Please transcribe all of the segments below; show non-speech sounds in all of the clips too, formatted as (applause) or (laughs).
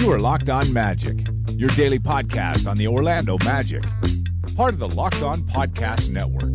You are Locked On Magic, your daily podcast on the Orlando Magic, part of the Locked On Podcast Network.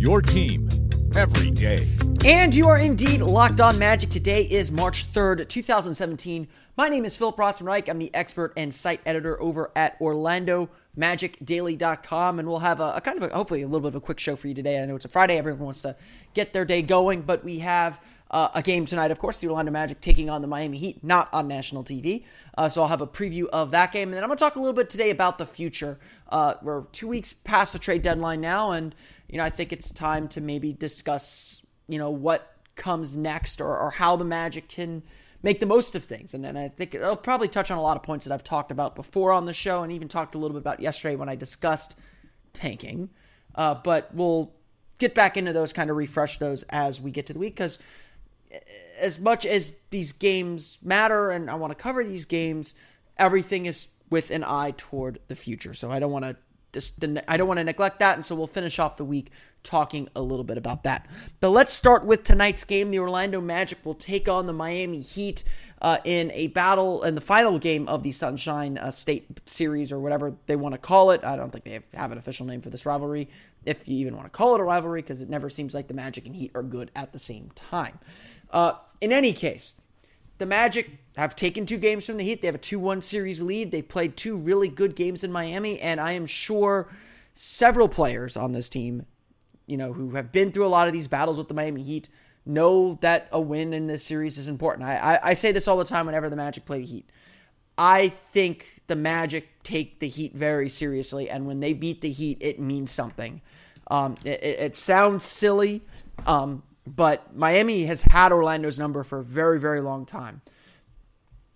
Your team every day. And you are indeed locked on magic. Today is March 3rd, 2017. My name is Philip Rossman. I'm the expert and site editor over at OrlandoMagicDaily.com. And we'll have a, a, kind of a, hopefully a little bit of a quick show for you today. I know it's a Friday, everyone wants to get their day going, but we have uh, a game tonight, of course, the Orlando Magic taking on the Miami Heat, not on national TV. Uh, so I'll have a preview of that game. And then I'm going to talk a little bit today about the future. Uh, we're two weeks past the trade deadline now, and, you know, I think it's time to maybe discuss, you know, what comes next or, or how the Magic can make the most of things. And, I think it'll probably touch on a lot of points that I've talked about before on the show and even talked a little bit about yesterday when I discussed tanking. Uh, but we'll get back into those, kind of refresh those as we get to the week because as much as these games matter and I want to cover these games, everything is with an eye toward the future. So I don't want to just I don't want to neglect that, and so we'll finish off the week talking a little bit about that. But let's start with tonight's game. The Orlando Magic will take on the Miami Heat uh, in a battle in the final game of the Sunshine uh, State Series or whatever they want to call it. I don't think they have, have an official name for this rivalry, if you even want to call it a rivalry, because it never seems like the Magic and Heat are good at the same time. Uh, in any case, the Magic have taken two games from the Heat. They have a 2 1 series lead. They played two really good games in Miami, and I am sure several players on this team, you know, who have been through a lot of these battles with the Miami Heat, know that a win in this series is important. I, I, I say this all the time whenever the Magic play the Heat. I think the Magic take the Heat very seriously, and when they beat the Heat, it means something. Um, it, it, sounds silly, um, but Miami has had Orlando's number for a very, very long time.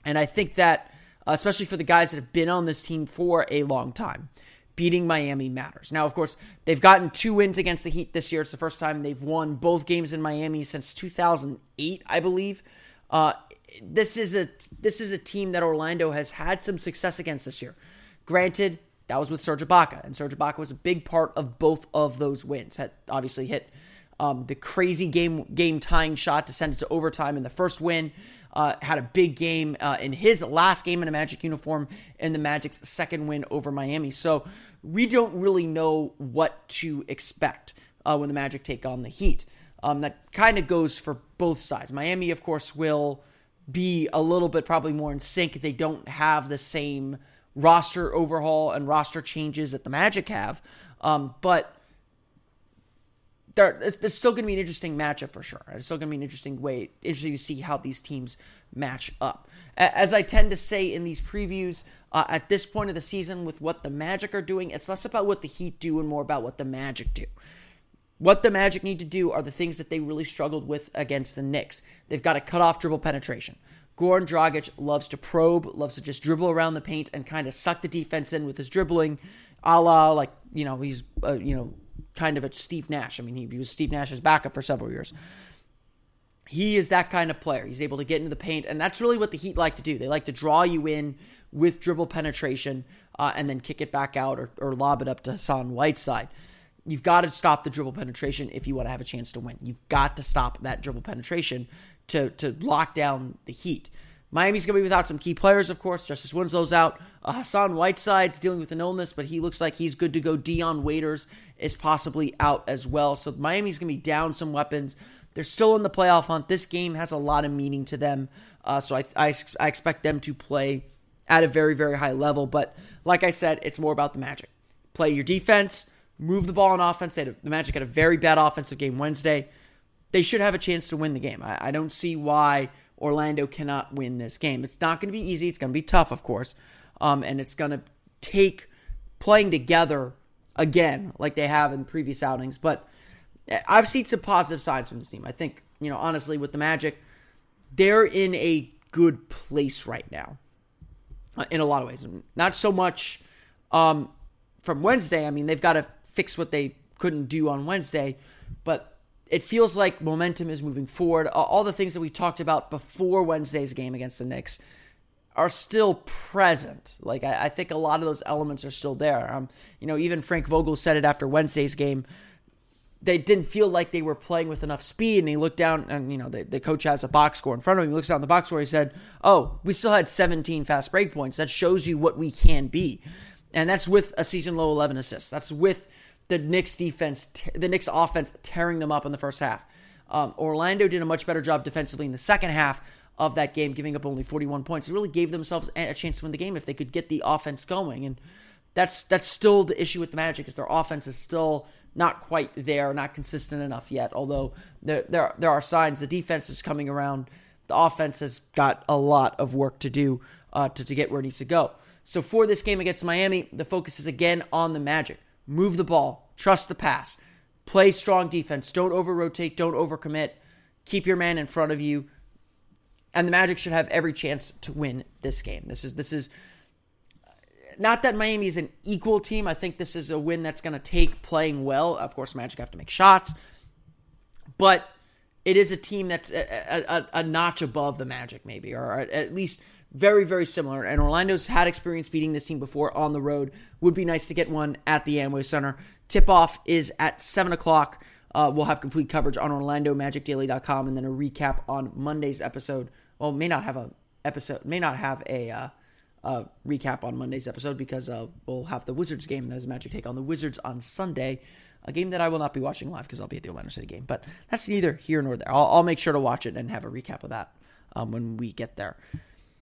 And I think that, especially for the guys that have been on this team for a long time, beating Miami matters. Now, of course, they've gotten two wins against the Heat this year. It's the first time they've won both games in Miami since 2008, I believe. Uh, this is a this is a team that Orlando has had some success against this year. Granted, that was with Serge Ibaka, and Serge Ibaka was a big part of both of those wins. Had obviously hit um, the crazy game game tying shot to send it to overtime in the first win. Uh, had a big game uh, in his last game in a Magic uniform in the Magic's second win over Miami. So we don't really know what to expect uh, when the Magic take on the Heat. Um, that kind of goes for both sides. Miami, of course, will be a little bit probably more in sync. They don't have the same roster overhaul and roster changes that the Magic have. Um, but there, it's still going to be an interesting matchup for sure. It's still going to be an interesting way, interesting to see how these teams match up. As I tend to say in these previews, uh, at this point of the season, with what the Magic are doing, it's less about what the Heat do and more about what the Magic do. What the Magic need to do are the things that they really struggled with against the Knicks. They've got to cut off dribble penetration. Goran Dragic loves to probe, loves to just dribble around the paint and kind of suck the defense in with his dribbling, a la like you know he's uh, you know kind of a Steve Nash. I mean, he, he was Steve Nash's backup for several years. He is that kind of player. He's able to get into the paint, and that's really what the Heat like to do. They like to draw you in with dribble penetration uh, and then kick it back out or, or lob it up to Hassan Whiteside. You've got to stop the dribble penetration if you want to have a chance to win. You've got to stop that dribble penetration to, to lock down the Heat. Miami's going to be without some key players, of course. Justice Winslow's out. Uh, Hassan Whiteside's dealing with an illness, but he looks like he's good to go. Dion Waiters is possibly out as well. So Miami's going to be down some weapons. They're still in the playoff hunt. This game has a lot of meaning to them. Uh, so I, I, I expect them to play at a very, very high level. But like I said, it's more about the Magic. Play your defense, move the ball on offense. They the Magic had a very bad offensive game Wednesday. They should have a chance to win the game. I, I don't see why Orlando cannot win this game. It's not going to be easy. It's going to be tough, of course. Um, and it's going to take playing together again, like they have in previous outings. But I've seen some positive signs from this team. I think, you know, honestly, with the Magic, they're in a good place right now uh, in a lot of ways. Not so much um, from Wednesday. I mean, they've got to fix what they couldn't do on Wednesday, but it feels like momentum is moving forward. All the things that we talked about before Wednesday's game against the Knicks are still present. Like I, I think a lot of those elements are still there. Um, you know, even Frank Vogel said it after Wednesday's game. They didn't feel like they were playing with enough speed, and he looked down, and you know the, the coach has a box score in front of him. He looks down the box score. He said, "Oh, we still had 17 fast break points. That shows you what we can be." and that's with a season low 11 assists. That's with the Knicks defense, the Knicks offense tearing them up in the first half. Um, Orlando did a much better job defensively in the second half of that game, giving up only 41 points. It really gave themselves a chance to win the game if they could get the offense going. And that's that's still the issue with the Magic is their offense is still not quite there, not consistent enough yet. Although there there there are signs the defense is coming around. The offense has got a lot of work to do uh, to to get where it needs to go. So for this game against Miami, the focus is again on the Magic. Move the ball, trust the pass, play strong defense, don't over rotate, don't overcommit, keep your man in front of you. And the Magic should have every chance to win this game. This is this is not that Miami is an equal team. I think this is a win that's going to take playing well. Of course, Magic have to make shots, but it is a team that's a, a, a notch above the Magic, maybe, or at least very, very similar. And Orlando's had experience beating this team before on the road. Would be nice to get one at the Amway Center. Tip off is at 7 o'clock. Uh, we'll have complete coverage on OrlandoMagicDaily.com and then a recap on Monday's episode. Well, may not have a episode, may not have a uh, uh, recap on Monday's episode because uh, we'll have the Wizards game as Magic take on the Wizards on Sunday. A game that I will not be watching live because I'll be at the Orlando City game. But that's neither here nor there. I'll, I'll make sure to watch it and have a recap of that um, when we get there.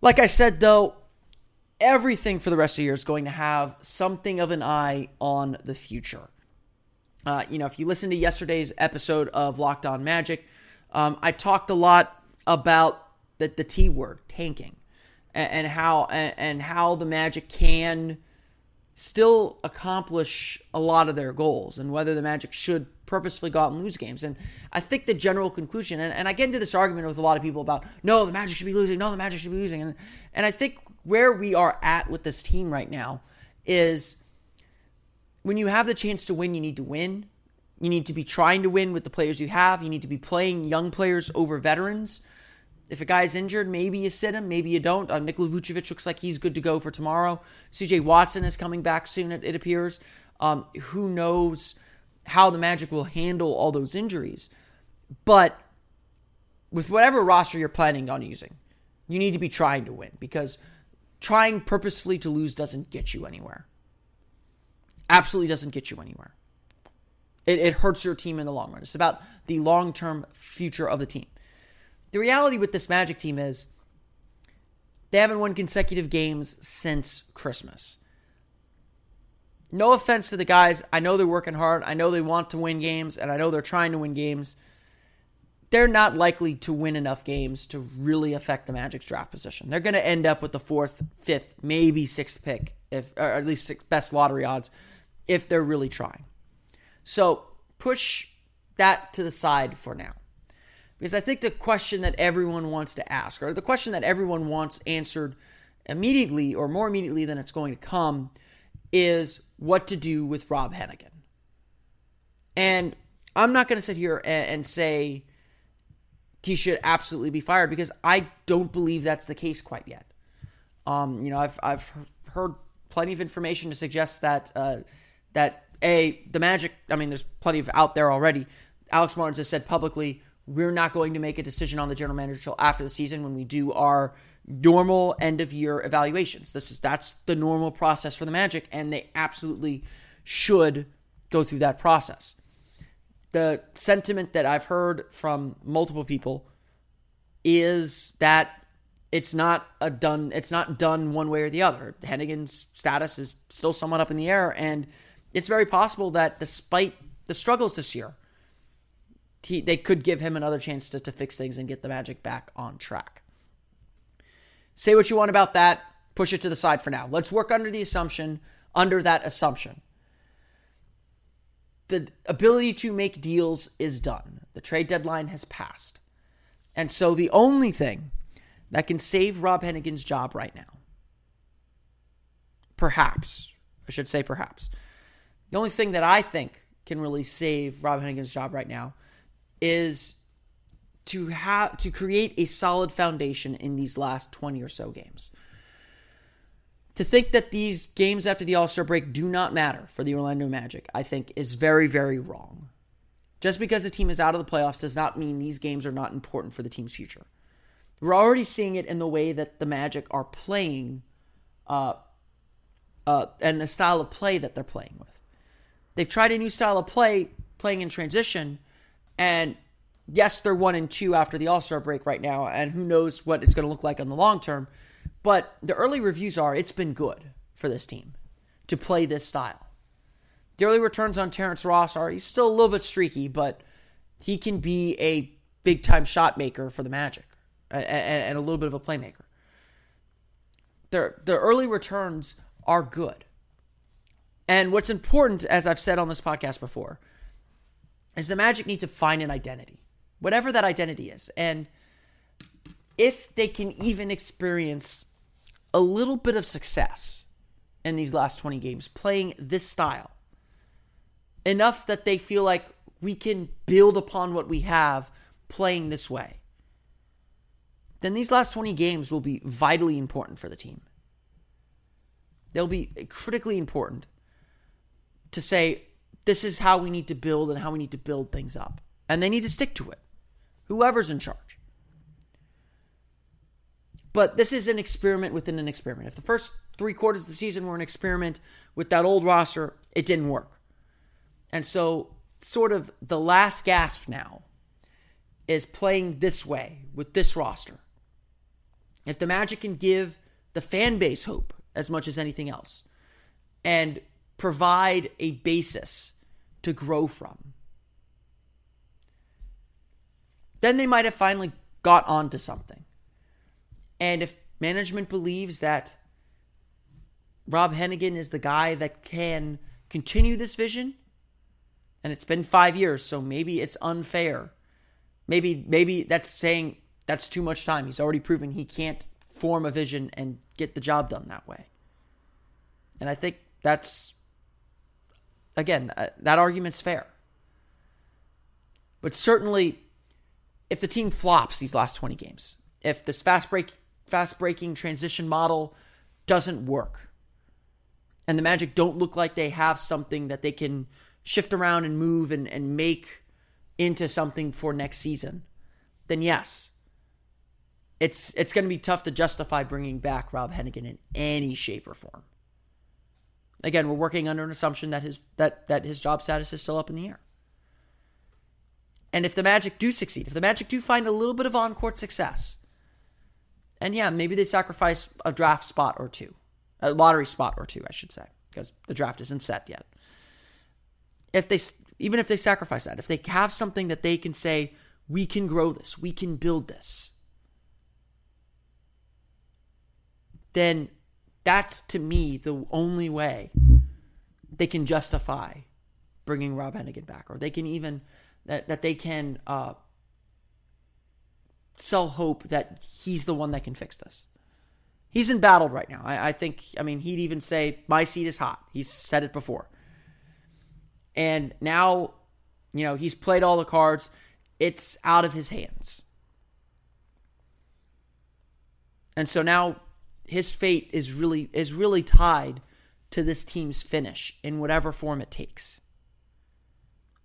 Like I said, though, everything for the rest of the year is going to have something of an eye on the future. Uh, you know, if you listen to yesterday's episode of Locked On Magic, um, I talked a lot about the, the T word, tanking, and, and how and, and how the Magic can still accomplish a lot of their goals, and whether the Magic should purposefully go out and lose games. And I think the general conclusion, and, and I get into this argument with a lot of people about no, the Magic should be losing, no, the Magic should be losing. And and I think where we are at with this team right now is when you have the chance to win, you need to win. You need to be trying to win with the players you have. You need to be playing young players over veterans. If a guy's injured, maybe you sit him, maybe you don't. Uh, Nikola Vucevic looks like he's good to go for tomorrow. CJ Watson is coming back soon, it, it appears. Um, who knows how the Magic will handle all those injuries. But with whatever roster you're planning on using, you need to be trying to win because trying purposefully to lose doesn't get you anywhere. Absolutely doesn't get you anywhere. It, it hurts your team in the long run. It's about the long term future of the team. The reality with this Magic team is they haven't won consecutive games since Christmas no offense to the guys. I know they're working hard. I know they want to win games, and I know they're trying to win games. They're not likely to win enough games to really affect the Magic's draft position. They're going to end up with the fourth, fifth, maybe sixth pick, if or at least sixth best lottery odds, if they're really trying. So push that to the side for now. Because I think the question that everyone wants to ask, or the question that everyone wants answered immediately or more immediately than it's going to come, is what to do with Rob Hennigan. And I'm not going to sit here and, say he should absolutely be fired because I don't believe that's the case quite yet. Um, you know, I've I've heard plenty of information to suggest that uh, that a the Magic. I mean, there's plenty of out there already. Alex Martins has said publicly, we're not going to make a decision on the general manager until after the season when we do our normal end of year evaluations. This is that's the normal process for the Magic, and they absolutely should go through that process. The sentiment that I've heard from multiple people is that it's not a done it's not done one way or the other. Hennigan's status is still somewhat up in the air and it's very possible that despite the struggles this year, he they could give him another chance to, to fix things and get the Magic back on track. Say what you want about that, push it to the side for now. Let's work under the assumption, under that assumption. The ability to make deals is done. The trade deadline has passed. And so the only thing that can save Rob Hennigan's job right now, perhaps, I should say perhaps, the only thing that I think can really save Rob Hennigan's job right now is to have to create a solid foundation in these last 20 or so games. To think that these games after the All-Star break do not matter for the Orlando Magic, I think is very very wrong. Just because the team is out of the playoffs does not mean these games are not important for the team's future. We're already seeing it in the way that the Magic are playing uh, uh, and the style of play that they're playing with. They've tried a new style of play, playing in transition, and yes, they're one and two after the All Star break right now, and who knows what it's going to look like in the long term. But the early reviews are it's been good for this team to play this style. The early returns on Terrence Ross are he's still a little bit streaky, but he can be a big time shot maker for the Magic and, and a little bit of a playmaker. The the early returns are good. And what's important, as I've said on this podcast before, is the Magic need to find an identity, whatever that identity is. And if they can even experience a little bit of success in these last 20 games playing this style, enough that they feel like we can build upon what we have playing this way, then these last 20 games will be vitally important for the team. They'll be critically important to say, this is how we need to build and how we need to build things up. And they need to stick to it, whoever's in charge. But this is an experiment within an experiment. If the first three quarters of the season were an experiment with that old roster, it didn't work. And so, sort of the last gasp now is playing this way with this roster. If the Magic can give the fan base hope as much as anything else and provide a basis to grow from, then they might have finally got onto something. And if management believes that Rob Hennigan is the guy that can continue this vision, and it's been five years, so maybe it's unfair. Maybe maybe that's saying that's too much time. He's already proven he can't form a vision and get the job done that way. And I think that's, again, uh, that argument's fair. But certainly, if the team flops these last 20 games, if this fast break, fast breaking transition model doesn't work, and the Magic don't look like they have something that they can shift around and move and, and make into something for next season, then yes, it's it's going to be tough to justify bringing back Rob Hennigan in any shape or form. Again, we're working under an assumption that his that that his job status is still up in the air. And if the Magic do succeed, if the Magic do find a little bit of on-court success, and yeah, maybe they sacrifice a draft spot or two, a lottery spot or two, I should say, because the draft isn't set yet. If they even if they sacrifice that, if they have something that they can say, we can grow this, we can build this then that's to me the only way they can justify bringing Rob Hennigan back, or they can even that that they can uh, sell hope that he's the one that can fix this. He's embattled right now. I, I think. I mean, he'd even say my seat is hot. He's said it before, and now, you know, he's played all the cards. It's out of his hands. And so now his fate is really is really tied to this team's finish in whatever form it takes.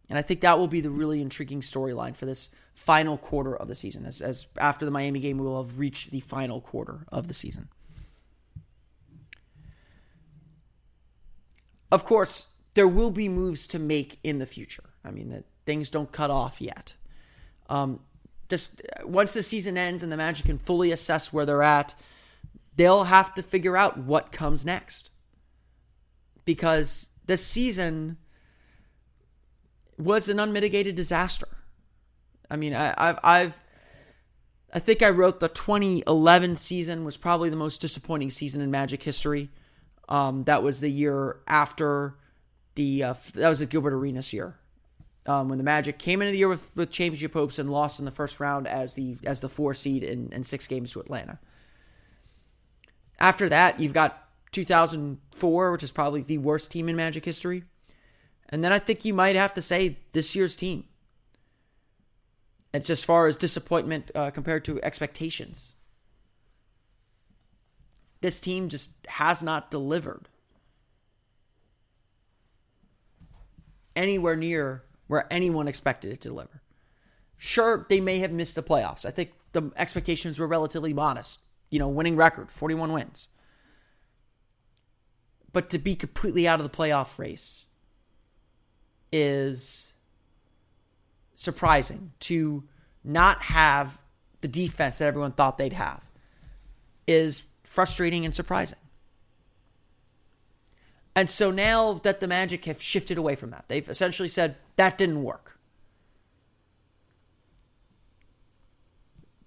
And I think that will be the really intriguing storyline for this final quarter of the season. As, as after the Miami game, we will have reached the final quarter of the season. Of course, there will be moves to make in the future. I mean, things don't cut off yet. Um, just once the season ends and the Magic can fully assess where they're at, they'll have to figure out what comes next. Because this season was an unmitigated disaster. I mean, I, I've, I've, I think I wrote the 2011 season was probably the most disappointing season in Magic history. Um, that was the year after the uh, that was the Gilbert Arenas year um, when the Magic came into the year with, with championship hopes and lost in the first round as the as the four seed in, in six games to Atlanta. After that, you've got 2004, which is probably the worst team in Magic history, and then I think you might have to say this year's team. It's as far as disappointment uh, compared to expectations. This team just has not delivered anywhere near where anyone expected it to deliver. Sure, they may have missed the playoffs. I think the expectations were relatively modest. You know, winning record, 41 wins. But to be completely out of the playoff race is surprising. To not have the defense that everyone thought they'd have is frustrating and surprising. And so now that the Magic have shifted away from that, they've essentially said that didn't work.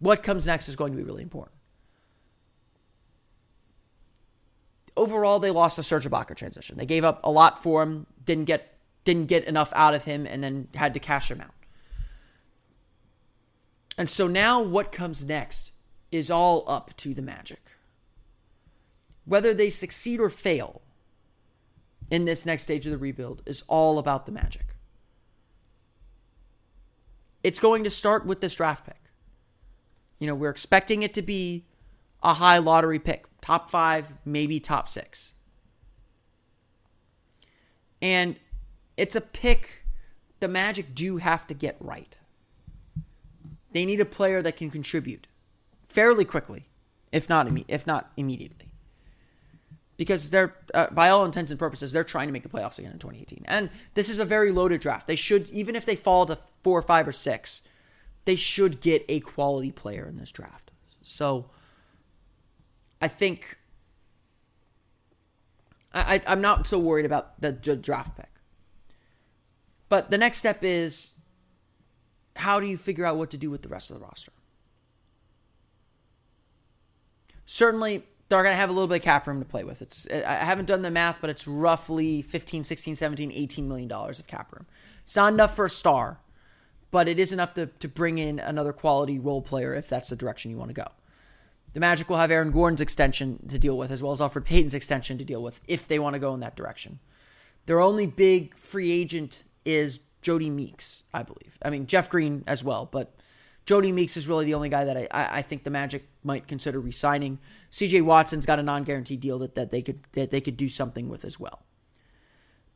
What comes next is going to be really important. Overall, they lost the Serge Ibaka transition. They gave up a lot for him, didn't get didn't get enough out of him, and then had to cash him out. And so now what comes next is all up to the Magic. Whether they succeed or fail, in this next stage of the rebuild is all about the magic. It's going to start with this draft pick. You know, we're expecting it to be a high lottery pick, top five, maybe top six. And it's a pick the Magic do have to get right. They need a player that can contribute fairly quickly, if not if not immediately because they're uh, by all intents and purposes they're trying to make the playoffs again in 2018 and this is a very loaded draft they should even if they fall to four or five or six they should get a quality player in this draft so i think I, i'm not so worried about the, the draft pick but the next step is how do you figure out what to do with the rest of the roster certainly they're going to have a little bit of cap room to play with. It's I haven't done the math, but it's roughly 15, 16, 17, 18 million dollars of cap room. It's not enough for a star, but it is enough to, to bring in another quality role player if that's the direction you want to go. The Magic will have Aaron Gordon's extension to deal with, as well as Elfrid Payton's extension to deal with if they want to go in that direction. Their only big free agent is Jodie Meeks, I believe. I mean, Jeff Green as well, but Jodie Meeks is really the only guy that I, I think the Magic might consider re-signing. CJ Watson's got a non-guaranteed deal that, that they could that they could do something with as well.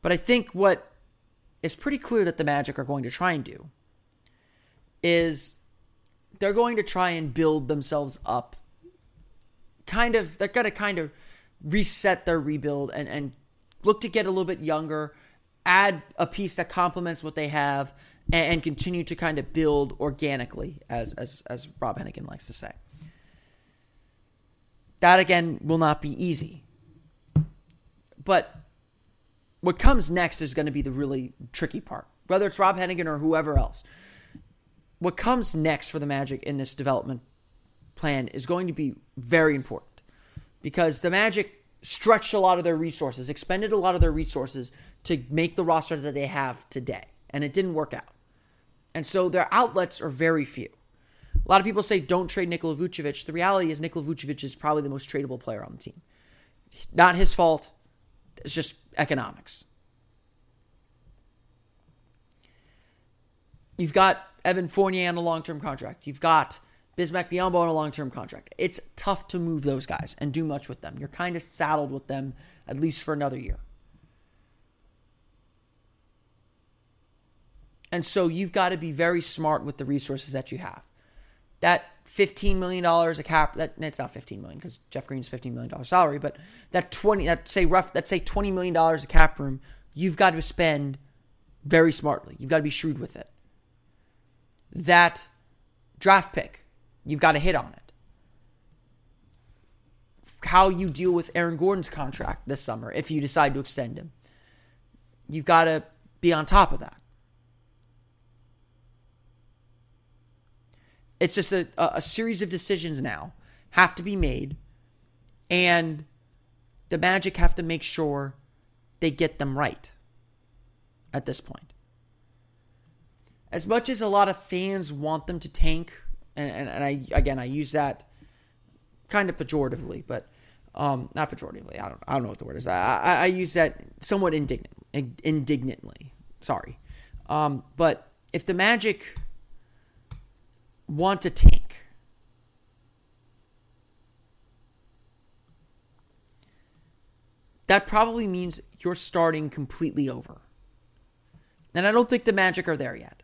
But I think what is pretty clear that the Magic are going to try and do is they're going to try and build themselves up. Kind of, they're to kind of reset their rebuild and, and look to get a little bit younger, add a piece that complements what they have, and, and continue to kind of build organically, as as as Rob Hennigan likes to say. That again will not be easy. But what comes next is going to be the really tricky part. Whether it's Rob Hennigan or whoever else. What comes next for the Magic in this development plan is going to be very important because the Magic stretched a lot of their resources, expended a lot of their resources to make the roster that they have today, and it didn't work out. And so their outlets are very few. A lot of people say don't trade Nikola Vucevic. The reality is Nikola Vucevic is probably the most tradable player on the team. Not his fault. It's just economics. You've got Evan Fournier on a long-term contract. You've got Bismack Biyombo on a long-term contract. It's tough to move those guys and do much with them. You're kind of saddled with them at least for another year. And so you've got to be very smart with the resources that you have. That $15 million a cap, that it's not $15 million because Jeff Green's $15 million salary, but that 20, that say rough, that say $20 million a cap room, you've got to spend very smartly. You've got to be shrewd with it. That draft pick, you've got to hit on it. How you deal with Aaron Gordon's contract this summer if you decide to extend him. You've got to be on top of that. It's just a, a series of decisions now have to be made, and the Magic have to make sure they get them right at this point. As much as a lot of fans want them to tank, and, and, and I again I use that kind of pejoratively, but um, not pejoratively. I don't I don't know what the word is. I, I, I use that somewhat indignant, indignantly. Sorry, um, but if the Magic want to tank. That probably means you're starting completely over. And I don't think the Magic are there yet.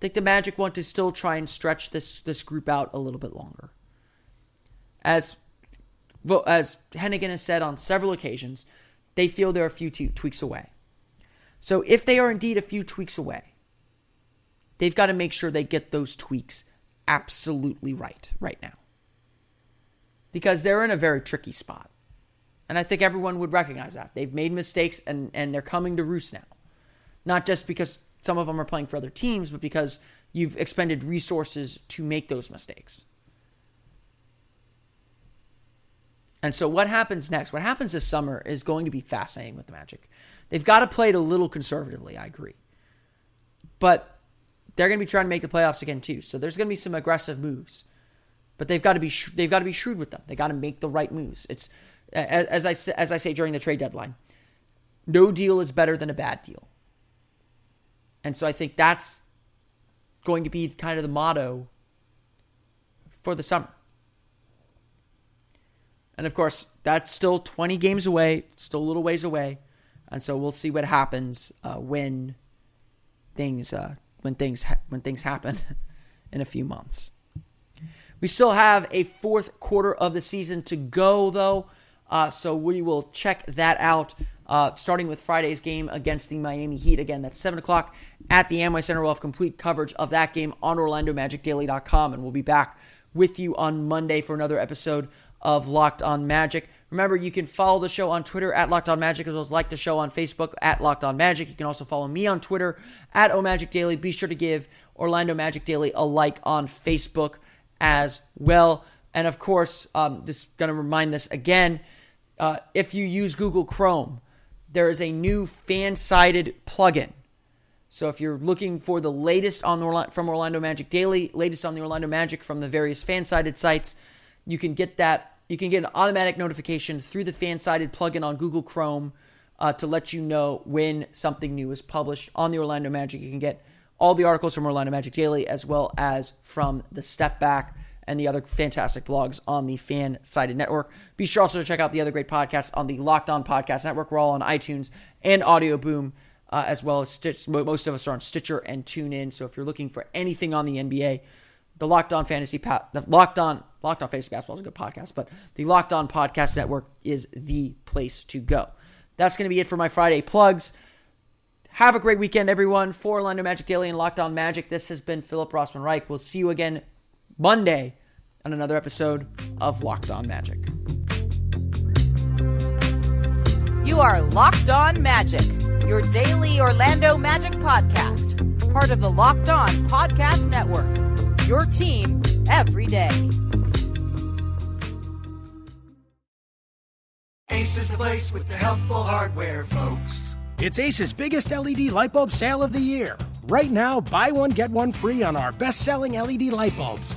I think the Magic want to still try and stretch this this group out a little bit longer. As as Hennigan has said on several occasions, they feel they're a few tweaks away. So if they are indeed a few tweaks away, they've got to make sure they get those tweaks absolutely right right now. Because they're in a very tricky spot. And I think everyone would recognize that. They've made mistakes and, and they're coming to roost now. Not just because some of them are playing for other teams, but because you've expended resources to make those mistakes. And so, what happens next? What happens this summer is going to be fascinating with the Magic. They've got to play it a little conservatively, I agree. But they're going to be trying to make the playoffs again too. So there's going to be some aggressive moves, but they've got to be they've got to be shrewd with them. They got to make the right moves. It's as I as I say during the trade deadline, no deal is better than a bad deal. And so I think that's going to be kind of the motto for the summer. And of course, that's still 20 games away, still a little ways away. And so we'll see what happens uh, when things uh, when things ha- when things happen (laughs) in a few months. We still have a fourth quarter of the season to go, though, uh, so we will check that out. Uh, starting with Friday's game against the Miami Heat. Again, that's 7 o'clock at the Amway Center. We'll have complete coverage of that game on OrlandoMagicDaily.com, and we'll be back with you on Monday for another episode of Locked On Magic. Remember, you can follow the show on Twitter at Locked On Magic, as well as like the show on Facebook at Locked On Magic. You can also follow me on Twitter at OMagic Daily. Be sure to give Orlando Magic Daily a like on Facebook as well. And of course, um, just going to remind this again uh, if you use Google Chrome, there is a new FanSided plugin. So if you're looking for the latest on the, from Orlando Magic Daily, latest on the Orlando Magic from the various FanSided sites, you can get that you can get an automatic notification through the FanSided plugin on Google Chrome uh, to let you know when something new is published on the Orlando Magic. You can get all the articles from Orlando Magic Daily as well as from the Step Back and the other fantastic blogs on the FanSided network. Be sure also to check out the other great podcasts on the Locked On Podcast Network. We're all on iTunes and Audio Boom. Uh, as well as Stitch. Most of us are on Stitcher and TuneIn. So if you're looking for anything on the NBA, the Locked On Fantasy, pa- the Locked On Locked On Fantasy Basketball is a good podcast, but the Locked On Podcast Network is the place to go. That's going to be it for my Friday plugs. Have a great weekend, everyone. For Orlando Magic Daily and Locked On Magic, this has been Philip Rossman Reich. We'll see you again Monday on another episode of Locked On Magic. You are Locked On Magic, your daily Orlando Magic podcast, part of the Locked On Podcast Network. Your team every day. Ace is the place with the helpful hardware, folks. It's Ace's biggest LED light bulb sale of the year. Right now, buy one, get one free on our best selling LED light bulbs.